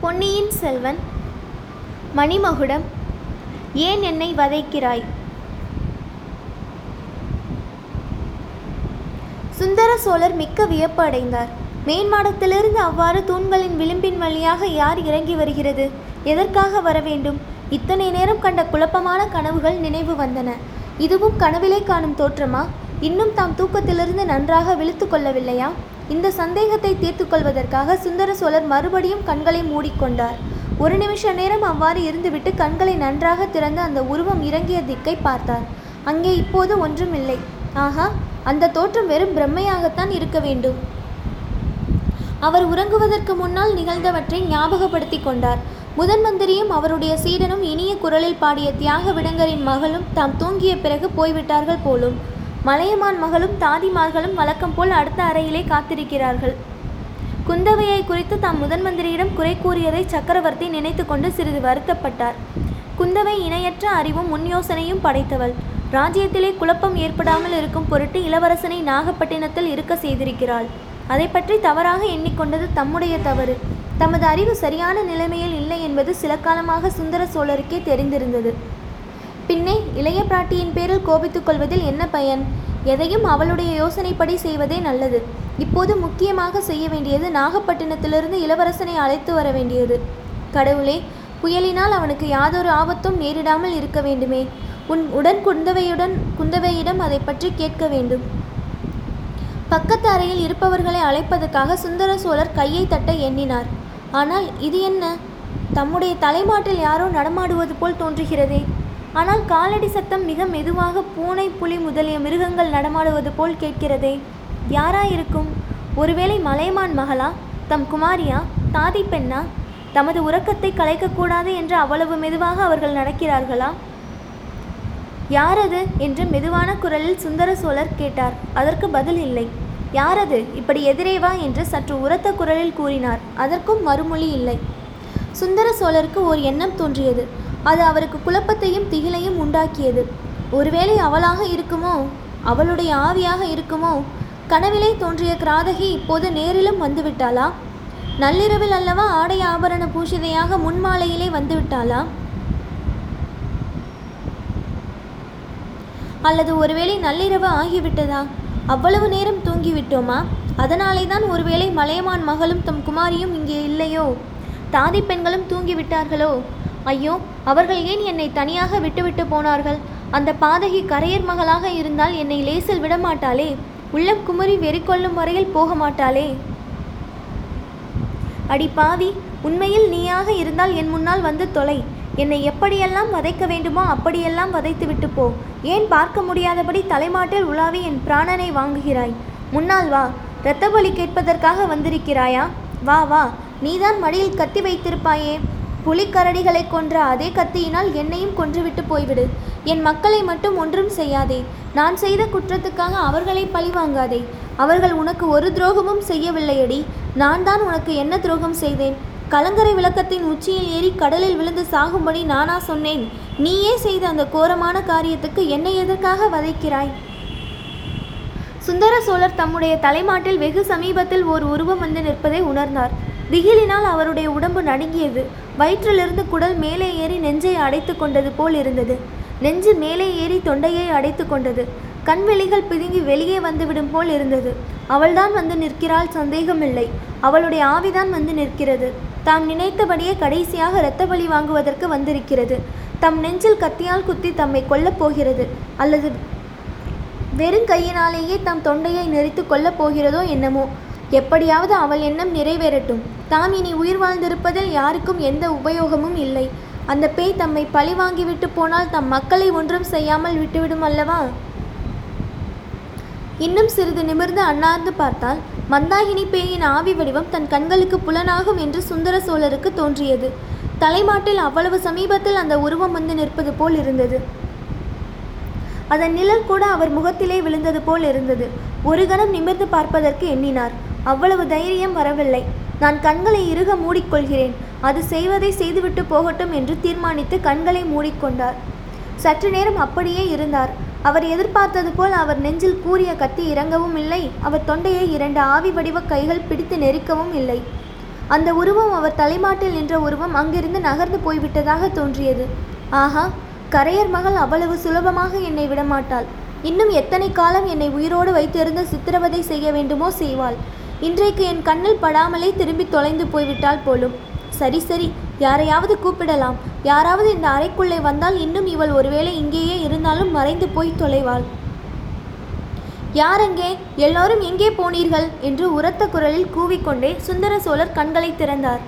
பொன்னியின் செல்வன் மணிமகுடம் ஏன் என்னை வதைக்கிறாய்? சுந்தர சோழர் மிக்க வியப்பு அடைந்தார் மேன்மாடத்திலிருந்து அவ்வாறு தூண்களின் விளிம்பின் வழியாக யார் இறங்கி வருகிறது? எதற்காக வர வேண்டும்? இத்தனை நேரம் கண்ட குழப்பமான கனவுகள் நினைவு வந்தன. இதுவும் கனவிலே காணும் தோற்றமா? இன்னும் தாம் தூக்கத்திலிருந்து நன்றாக விழித்து கொள்ளவில்லையா? இந்த சந்தேகத்தை தீர்த்து கொள்வதற்காக சுந்தர சோழர் மறுபடியும் கண்களை மூடிக்கொண்டார். ஒரு நிமிஷ நேரம் அவ்வாறு இருந்துவிட்டு கண்களை நன்றாக திறந்து அந்த உருவம் இறங்கிய திக்கை பார்த்தார். அங்கே இப்போது ஒன்றும் இல்லை. ஆஹா அந்த தோற்றம் வெறும் பிரம்மையாகத்தான் இருக்க வேண்டும். அவர் உறங்குவதற்கு முன்னால் நிகழ்ந்தவற்றை ஞாபகப்படுத்தி கொண்டார். முதன் மந்திரியும் அவருடைய சீடனும் இனிய குரலில் பாடிய தியாக விடங்கரின் மகளும் தாம் தூங்கிய பிறகு போய்விட்டார்கள் போலும். மலையமான் மகளும் தாதிமார்களும் வழக்கம் போல் அடுத்த அறையிலே காத்திருக்கிறார்கள். குந்தவையை குறித்து தாம் முதன் மந்திரியிடம் குறை கூறியதை சக்கரவர்த்தி நினைத்து கொண்டு சிறிது வருத்தப்பட்டார். குந்தவை இணையற்ற அறிவும் முன் யோசனையும் படைத்தவள். ராஜ்யத்திலே குழப்பம் ஏற்படாமல் இருக்கும் பொருட்டு இளவரசனை நாகப்பட்டினத்தில் இருக்க செய்திருக்கிறாள். அதை பற்றி தவறாக எண்ணிக்கொண்டது தம்முடைய தவறு. தமது அறிவு சரியான நிலைமையில் இல்லை என்பது சில காலமாக சுந்தர சோழருக்கே தெரிந்திருந்தது. பின்னே இளைய பிராட்டியின் பேரில் கோபித்துக் கொள்வதில் என்ன பயன்? எதையும் அவளுடைய யோசனைப்படி செய்வதே நல்லது. இப்போது முக்கியமாக செய்ய வேண்டியது நாகப்பட்டினத்திலிருந்து இளவரசனை அழைத்து வர வேண்டியது. கடவுளே புயலினால் அவனுக்கு யாதொரு ஆபத்தும் நேரிடாமல் இருக்க வேண்டுமே. உன் உடன் குந்தவையுடன் குந்தவையிடம் அதை பற்றி கேட்க வேண்டும். பக்கத்து அறையில் இருப்பவர்களை அழைப்பதற்காக சுந்தர சோழர் கையை தட்ட எண்ணினார். ஆனால் இது என்ன? தம்முடைய தலைமாட்டில் யாரோ நடமாடுவது போல் தோன்றுகிறதே. ஆனால் காலடி சத்தம் மிக மெதுவாக பூனை புலி முதலிய மிருகங்கள் நடமாடுவது போல் கேட்கிறதே. யாரா இருக்கும்? ஒருவேளை மலைமான் மகளா? தம் குமாரியா? தாதி பெண்ணா? தமது உறக்கத்தை கலைக்கக்கூடாது என்று அவ்வளவு மெதுவாக அவர்கள் நடக்கிறார்களா? யாரது? என்று மெதுவான குரலில் சுந்தர சோழர் கேட்டார். அதற்கு பதில் இல்லை. யாரது? இப்படி எதிரே வா என்று சற்று உரத்த குரலில் கூறினார். அதற்கும் மறுமொழி இல்லை. சுந்தர சோழருக்கு ஓர் எண்ணம் தோன்றியது. அது அவருக்கு குழப்பத்தையும் திகிலையும் உண்டாக்கியது. ஒருவேளை அவளாக இருக்குமோ? அவளுடைய ஆவியாக இருக்குமோ? கனவிலே தோன்றிய கிராதகி இப்போது நேரிலும் வந்துவிட்டாளா? நள்ளிரவில் அல்லவா ஆடை ஆபரண பூஷிதையாக முன்மாலையிலே வந்துவிட்டாளா? அல்லது ஒருவேளை நள்ளிரவு ஆகிவிட்டதா? அவ்வளவு நேரம் தூங்கிவிட்டோமா? அதனாலே தான் ஒருவேளை மலையமான் மகளும் தம் குமாரியும் இங்கே இல்லையோ? தாதி பெண்களும் தூங்கிவிட்டார்களோ? ஐயோ அவர்கள் ஏன் என்னை தனியாக விட்டுவிட்டு போனார்கள்? அந்த பாதகி கரையர் மகளாக இருந்தால் என்னை லேசில் விடமாட்டாளே? உள்ளம் குமரி வெறி கொள்ளும் வரையில் போக மாட்டாளே அடி பாவி உண்மையில் நீயாக இருந்தால் என் முன்னால் வந்து தொலை. என்னை எப்படியெல்லாம் வதைக்க வேண்டுமோ அப்படியெல்லாம் வதைத்து விட்டு போ. ஏன் பார்க்க முடியாதபடி தலைமாட்டில் உலாவி என் பிராணனை வாங்குகிறாய்? முன்னால் வா இரத்த பலி கேட்பதற்காக வந்திருக்கிறாயா? வா வா நீதான் மடியில் கத்தி வைத்திருப்பாயே. புலிக்கரடிகளை கொன்ற அதே கத்தியினால் என்னையும் கொன்றுவிட்டு போய்விடு. என் மக்களை மட்டும் ஒன்றும் செய்யாதே. நான் செய்த குற்றத்துக்காக அவர்களை பழிவாங்காதே அவர்கள் உனக்கு ஒரு துரோகமும் செய்யவில்லையடி. நான் தான் உனக்கு என்ன துரோகம் செய்தேன்? கலங்கரை விளக்கத்தின் உச்சியில் ஏறி கடலில் விழுந்து சாகும்படி நானா சொன்னேன். நீயே செய்த அந்த கோரமான காரியத்துக்கு என்னை எதற்காக வதைக்கிறாய்? சுந்தர சோழர் தம்முடைய தலைமாட்டில் வெகு சமீபத்தில் ஓர் உருவம் வந்து நிற்பதை உணர்ந்தார். திகிலினால் அவருடைய உடம்பு நடுங்கியது. வயிற்றிலிருந்து குடல் மேலே ஏறி நெஞ்சை அடைத்து கொண்டது போல் இருந்தது. நெஞ்சு மேலே ஏறி தொண்டையை அடைத்து கொண்டது. கண்வெளிகள் பிதுங்கி வெளியே வந்துவிடும் போல் இருந்தது. அவள்தான் வந்து நிற்கிறாள் சந்தேகமில்லை. அவளுடைய ஆவிதான் வந்து நிற்கிறது. தாம் நினைத்தபடியே கடைசியாக இரத்த பலி வாங்குவதற்கு வந்திருக்கிறது. தம் நெஞ்சில் கத்தியால் குத்தி தம்மை கொல்லப் போகிறது. அல்லது வெறும் கையினாலேயே தம் தொண்டையை நெறித்து கொல்லப் போகிறதோ என்னமோ. எப்படியாவது அவள் எண்ணம் நிறைவேறட்டும். தாம் இனி உயிர் வாழ்ந்திருப்பதில் யாருக்கும் எந்த உபயோகமும் இல்லை. அந்த பேய் தம்மை பழி வாங்கிவிட்டு போனால் தம் மக்களை ஒன்றும் செய்யாமல் விட்டுவிடும் அல்லவா? இன்னும் சிறிது நிமிர்ந்து அண்ணார்ந்து பார்த்தால் மந்தாகினி பேயின் ஆவி வடிவம் தன் கண்களுக்கு புலனாகும் என்று சுந்தர சோழருக்கு தோன்றியது. தலைமாட்டில் அவ்வளவு சமீபத்தில் அந்த உருவம் வந்து நிற்பது போல் இருந்தது. அதன் நிழல் கூட அவர் முகத்திலே விழுந்தது போல் இருந்தது. ஒரு கணம் நிமிர்ந்து பார்ப்பதற்கு எண்ணினார். அவ்வளவு தைரியம் வரவில்லை. நான் கண்களை இறுக மூடிக்கொள்கிறேன். அது செய்வதை செய்துவிட்டு போகட்டும் என்று தீர்மானித்து கண்களை மூடிக்கொண்டார். சற்று நேரம் அப்படியே இருந்தார். அவர் எதிர்பார்த்தது போல் அவர் நெஞ்சில் கூறிய கத்தி இறங்கவும் இல்லை. அவர் தொண்டையை இரண்டு ஆவி வடிவ கைகள் பிடித்து நெரிக்கவும் இல்லை. அந்த உருவம் அவர் தலைமாட்டில் நின்ற உருவம் அங்கிருந்து நகர்ந்து போய்விட்டதாக தோன்றியது. ஆஹா கரையர் மகள் அவ்வளவு சுலபமாக என்னை விடமாட்டாள். இன்னும் எத்தனை காலம் என்னை உயிரோடு வைத்திருந்து சித்திரவதை செய்ய வேண்டுமோ செய்வாள். இன்றைக்கு என் கண்ணில் படாமலே திரும்பி தொலைந்து போய்விட்டால் போலும். சரி சரி யாரையாவது கூப்பிடலாம். யாராவது இந்த அறைக்குள்ளே வந்தால் இன்னும் இவள் ஒருவேளை இங்கேயே இருந்தாலும் மறைந்து போய் தொலைவாள். யாரெங்கே? எல்லோரும் எங்கே போனீர்கள்? என்று உரத்த குரலில் கூவிக்கொண்டே சுந்தர சோழர் கண்களை திறந்தார்.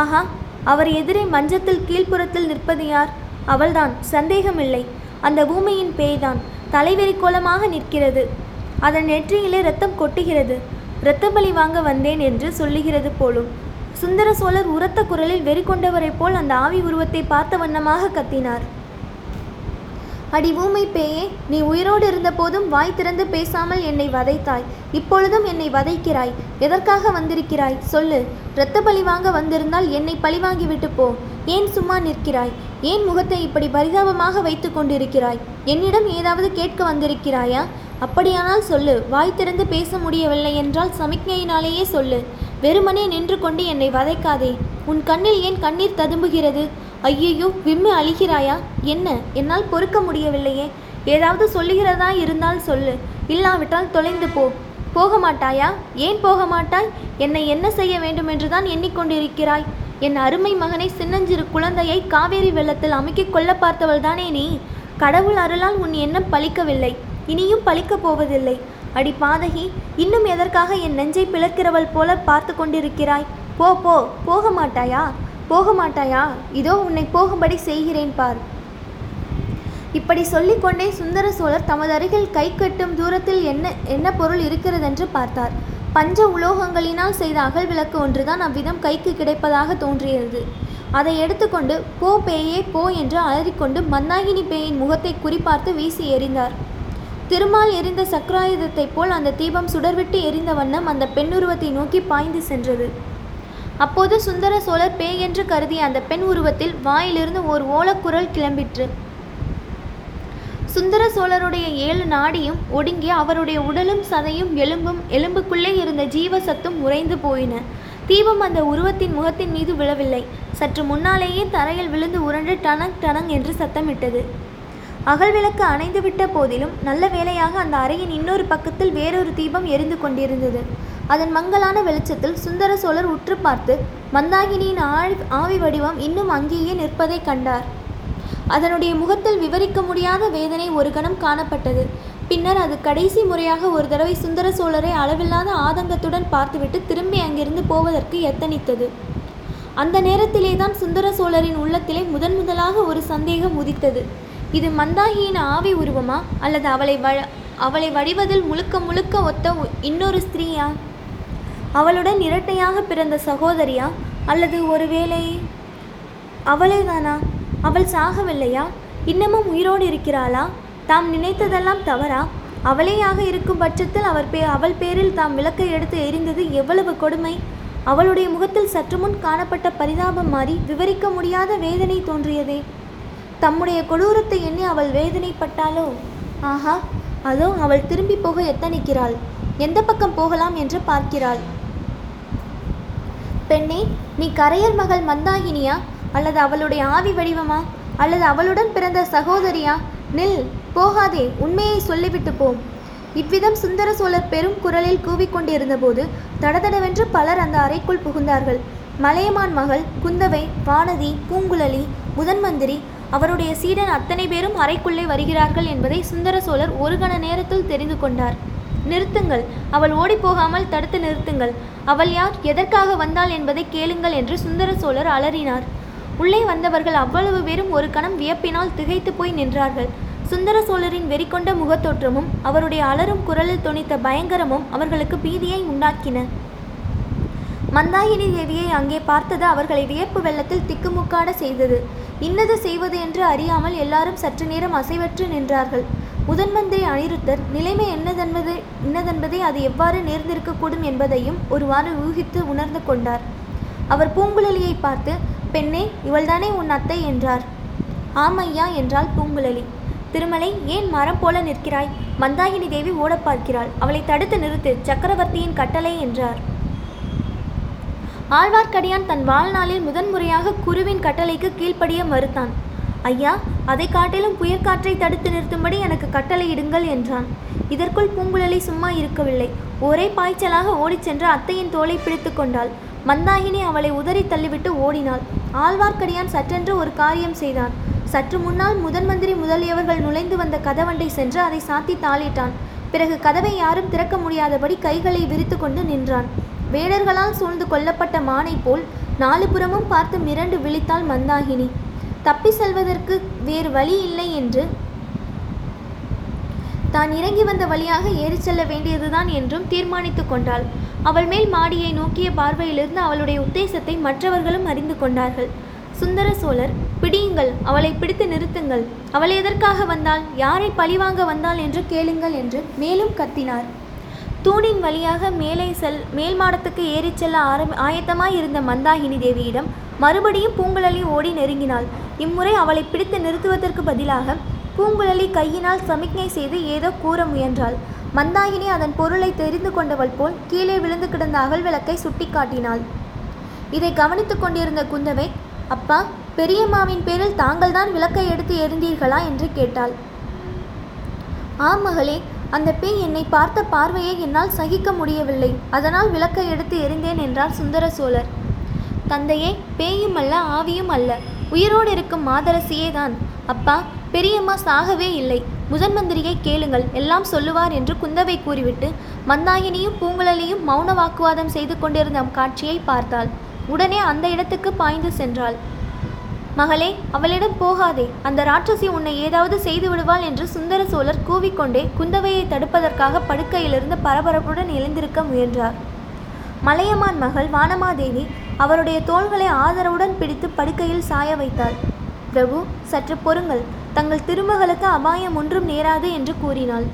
ஆஹா அவர் எதிரே மஞ்சத்தில் கீழ்ப்புறத்தில் நிற்பது யார்? அவள்தான் சந்தேகமில்லை. அந்த ஊமையின் பேய்தான் தலைவெறிக்கோலமாக நிற்கிறது. அதன் நெற்றியிலே ரத்தம் கொட்டுகிறது. இரத்த பலி வாங்க வந்தேன் என்று சொல்லுகிறது போலும். சுந்தர சோழர் உரத்த குரலில் வெறி கொண்டவரைப் போல் அந்த ஆவி உருவத்தை பார்த்த வண்ணமாக கத்தினார். அடி ஊமை பேயே நீ உயிரோடு இருந்தபோதும் வாய் திறந்து பேசாமல் என்னை வதைத்தாய். இப்பொழுதும் என்னை வதைக்கிறாய். எதற்காக வந்திருக்கிறாய்? சொல்லு. இரத்த பழி வாங்க வந்திருந்தால் என்னை பழி வாங்கிவிட்டு போ. ஏன் சும்மா நிற்கிறாய்? ஏன் முகத்தை இப்படி பரிதாபமாக வைத்து கொண்டிருக்கிறாய்? என்னிடம் ஏதாவது கேட்க வந்திருக்கிறாயா? அப்படியானால் சொல்லு வாய் திறந்து பேச முடியவில்லை என்றால் சமிக்ஞையினாலேயே சொல்லு. வெறுமனே நின்று கொண்டு என்னை வதைக்காதே. உன் கண்ணில் ஏன் கண்ணீர் ததும்புகிறது? ஐயையோ விம்மு அழிகிறாயா? என்ன என்னால் பொறுக்க முடியவில்லையே. ஏதாவது சொல்லுகிறதா இருந்தால் சொல்லு. இல்லாவிட்டால் தொலைந்து போ. போக மாட்டாயா ஏன் போக மாட்டாய் என்னை என்ன செய்ய வேண்டும் என்றுதான் எண்ணிக்கொண்டிருக்கிறாய். என் அருமை மகனை சின்னஞ்சிறு குழந்தையை காவேரி வெள்ளத்தில் அமுக்கிக் கொள்ள பார்த்தவள்தானே நீ? கடவுள் அருளால் உன் எண்ணம் பலிக்கவில்லை இனியும் பழிக்கப் போவதில்லை. அடி பாதகி இன்னும் எதற்காக என் நெஞ்சை பிளக்கிறவள் போல பார்த்து கொண்டிருக்கிறாய்? போ போ போக மாட்டாயா? போக மாட்டாயா? இதோ உன்னை போகும்படி செய்கிறேன் பார். இப்படி சொல்லிக்கொண்டே சுந்தர சோழர் தமது அருகில் கை கட்டும் தூரத்தில் என்ன என்ன பொருள் இருக்கிறதென்று பார்த்தார். பஞ்ச உலோகங்களினால் செய்த அகல் விளக்கு ஒன்றுதான் அவ்விதம் கைக்கு கிடைப்பதாக தோன்றியது. அதை எடுத்துக்கொண்டு போ பேயே போ என்று அலறிக்கொண்டு மந்தாகினி பேயின் முகத்தை குறிப்பார்த்து வீசி எறிந்தார். திருமால் எரிந்த சக்கராயுதத்தைப் போல் அந்த தீபம் சுடர்விட்டு எரிந்த வண்ணம் அந்த பெண்ணுருவத்தை நோக்கி பாய்ந்து சென்றது. அப்போது சுந்தர சோழர் பேய் என்று கருதிய அந்த பெண் உருவத்தில் வாயிலிருந்து ஓர் ஓலக்குரல் கிளம்பிற்று. சுந்தர சோழருடைய ஏழு நாடியும் ஒடுங்கி அவருடைய உடலும் சதையும் எலும்பும் எலும்புக்குள்ளே இருந்த ஜீவ சத்தும் உறைந்து போயின. தீபம் அந்த உருவத்தின் முகத்தின் மீது விழவில்லை. சற்று முன்னாலேயே தரையில் விழுந்து உருண்டு டனங் டனங் என்று சத்தமிட்டது. அகல் விளக்கு அணைந்துவிட்ட போதிலும் நல்ல வேளையாக அந்த அறையின் இன்னொரு பக்கத்தில் வேறொரு தீபம் எரிந்து கொண்டிருந்தது. அதன் மங்கலான வெளிச்சத்தில் சுந்தர சோழர் உற்று பார்த்து மந்தாகினியின் ஆழ் ஆவி வடிவம் இன்னும் அங்கேயே நிற்பதை கண்டார். அதனுடைய முகத்தில் விவரிக்க முடியாத வேதனை ஒரு கணம் காணப்பட்டது. பின்னர் அது கடைசி முறையாக ஒரு தடவை சுந்தர சோழரை அளவில்லாத ஆதங்கத்துடன் பார்த்துவிட்டு திரும்பி அங்கிருந்து போவதற்கு எத்தனித்தது. அந்த நேரத்திலேதான் சுந்தர சோழரின் உள்ளத்திலே முதன் முதலாக ஒரு சந்தேகம் உதித்தது. இது மந்தாகியின் ஆவி உருவமா? அல்லது அவளை வ அவளை வடிவதில் முழுக்க முழுக்க ஒத்த இன்னொரு ஸ்திரீயா? அவளுடன் இரட்டையாக பிறந்த சகோதரியா? அல்லது ஒருவேளை அவளே தானா அவள் சாகவில்லையா? இன்னமும் உயிரோடு இருக்கிறாளா? தாம் நினைத்ததெல்லாம் தவறா? அவளேயாக இருக்கும் பட்சத்தில் அவர் பே அவள் பேரில் தாம் விளக்கை எடுத்து எரிந்தது எவ்வளவு கொடுமை? அவளுடைய முகத்தில் சற்று முன் காணப்பட்ட பரிதாபம் மாறி விவரிக்க முடியாத வேதனை தோன்றியதே. தம்முடைய கொடூரத்தை எண்ணி அவள் வேதனைப்பட்டாளோ? ஆஹா அதோ அவள் திரும்பி போக எத்தனிக்கிறாள். எந்த பக்கம் போகலாம் என்று பார்க்கிறாள். பெண்ணே நீ கரையர் மகள் மந்தாகினியா? அல்லது அவளுடைய ஆவி வடிவமா? அல்லது அவளுடன் பிறந்த சகோதரியா? நில் போகாதே உண்மையை சொல்லிவிட்டு போம் இவ்விதம் சுந்தர சோழர் பெரும் குரலில் கூவிக்கொண்டிருந்தபோது தடதடவென்று பலர் அந்த அறைக்குள் புகுந்தார்கள். மலையமான் மகள் குந்தவை வானதி பூங்குழலி முதன்மந்திரி அவருடைய சீடன் அத்தனை பேரும் அறைக்குள்ளே வருகிறார்கள் என்பதை சுந்தர சோழர் ஒரு கண நேரத்தில் தெரிந்து கொண்டார். நிறுத்துங்கள். அவள் ஓடிப்போகாமல் தடுத்து நிறுத்துங்கள். அவள் யார்? எதற்காக வந்தாள் என்பதை கேளுங்கள் என்று சுந்தர சோழர் அலறினார். உள்ளே வந்தவர்கள் அவ்வளவு பேரும் ஒரு கணம் வியப்பினால் திகைத்து போய் நின்றார்கள். சுந்தர சோழரின் வெறிக்கொண்ட முகத்தோற்றமும் அவருடைய அலரும் குரலில் தொனித்த பயங்கரமும் அவர்களுக்கு பீதியை உண்டாக்கின. மந்தாகினி தேவியை அங்கே பார்த்தது அவர்களை வியப்பு வெள்ளத்தில் திக்குமுக்காட செய்தது. இன்னது செய்வது என்று அறியாமல் எல்லாரும் சற்று நேரம் அசைவற்று நின்றார்கள். முதன்மந்திரி அனிருத்தர் நிலைமை என்னதென்பது என்னதென்பதை அது எவ்வாறு நேர்ந்திருக்கக்கூடும் என்பதையும் ஒருவாறு ஊகித்து உணர்ந்து கொண்டார். அவர் பூங்குழலியை பார்த்து பெண்ணே இவள்தானே உன் அத்தை என்றார். ஆமையா என்றாள் பூங்குழலி. திருமலை ஏன் மரம் போல நிற்கிறாய்? மந்தாகினி தேவி ஓட பார்க்கிறாள். அவளை தடுத்து நிறுத்து சக்கரவர்த்தியின் கட்டளை என்றார். ஆழ்வார்க்கடியான் தன் வாழ்நாளில் முதன்முறையாக குருவின் கட்டளைக்கு கீழ்ப்படிய மறுத்தான். ஐயா அதை காட்டிலும் புயற்காற்றை தடுத்து நிறுத்தும்படி எனக்கு கட்டளையிடுங்கள் என்றான். இதற்குள் பூங்குழலி சும்மா இருக்கவில்லை. ஒரே பாய்ச்சலாக ஓடிச் சென்று அத்தையின் தோலை பிடித்து கொண்டாள். மந்தாகினி அவளை உதறி தள்ளிவிட்டு ஓடினாள். ஆழ்வார்க்கடியான் சற்றென்று ஒரு காரியம் செய்தான். சற்று முன்னால் முதன் மந்திரி முதலியவர்கள் நுழைந்து வந்த கதவண்டை சென்று அதை சாத்தி தாளிட்டான். பிறகு கதவை யாரும் திறக்க முடியாதபடி கைகளை விரித்து கொண்டு நின்றான். வேடர்களால் சூழ்ந்து கொல்லப்பட்ட மானை போல் நாலுபுறமும் பார்த்து மிரண்டு விழித்தாள் மந்தாகினி. தப்பி செல்வதற்கு வேறு வழி இல்லை என்று. தான் இறங்கி வந்த வழியாக ஏறிச் செல்ல வேண்டியதுதான் என்றும் தீர்மானித்து கொண்டாள். அவள் மேல் மாடியை நோக்கிய பார்வையிலிருந்து அவளுடைய உத்தேசத்தை மற்றவர்களும் அறிந்து கொண்டார்கள். சுந்தர சோழர் பிடியுங்கள் அவளை பிடித்து நிறுத்துங்கள். அவள் எதற்காக வந்தாள்? யாரை பழிவாங்க வந்தாள்? என்று கேளுங்கள் என்று மேலும் கத்தினார். தூணின் வழியாக மேலே செல் மேல் மாடத்துக்கு ஏறிச் செல்ல ஆரம் ஆயத்தமாய் இருந்த மந்தாகினி தேவியிடம் மறுபடியும் பூங்குழலி ஓடி நெருங்கினாள். இம்முறை அவளை பிடித்து நிறுத்துவதற்கு பதிலாக பூங்குழலி கையினால் சமிக்ஞை செய்து ஏதோ கூற முயன்றாள். மந்தாகினி அதன் பொருளை தெரிந்து கொண்டவள் போல் கீழே விழுந்து கிடந்த அகல் விளக்கை சுட்டிக்காட்டினாள் இதை கவனித்துக் கொண்டிருந்த குந்தவை அப்பா பெரியம்மாவின் பேரில் தாங்கள்தான் விளக்கை எடுத்து எறிந்தீர்களா என்று கேட்டாள். ஆம் மகளே அந்த பேய் என்னை பார்த்த பார்வையை என்னால் சகிக்க முடியவில்லை. அதனால் விளக்கை எடுத்து எறிந்தேன் என்றார் சுந்தர சோழர். தந்தையே பேயும் அல்ல ஆவியும் அல்ல. உயிரோடு இருக்கும் மாதரசியே தான். அப்பா பெரியம்மா சாகவே இல்லை. முதன் மந்திரியை கேளுங்கள். எல்லாம் சொல்லுவார் என்று குந்தவை கூறிவிட்டு மந்தாயினியும் பூங்குழலியும் மௌன வாக்குவாதம் செய்து கொண்டிருந்த காட்சியை பார்த்தாள். உடனே அந்த இடத்துக்கு பாய்ந்து சென்றாள். மகளே அவளிடம் போகாதே. அந்த ராட்சசி உன்னை ஏதாவது செய்து விடுவாள் என்று சுந்தர சோழர் கூவிக்கொண்டே குந்தவையை தடுப்பதற்காக படுக்கையிலிருந்து பரபரப்புடன் எழுந்திருக்க முயன்றார். மலையமான் மகள் வானமாதேவி அவருடைய தோள்களை ஆதரவுடன் பிடித்து படுக்கையில் சாய வைத்தாள். பிரபு சற்று பொறுங்கள். தங்கள் திருமகளுக்கு அபாயம் ஒன்றும் நேராது என்று கூறினாள்.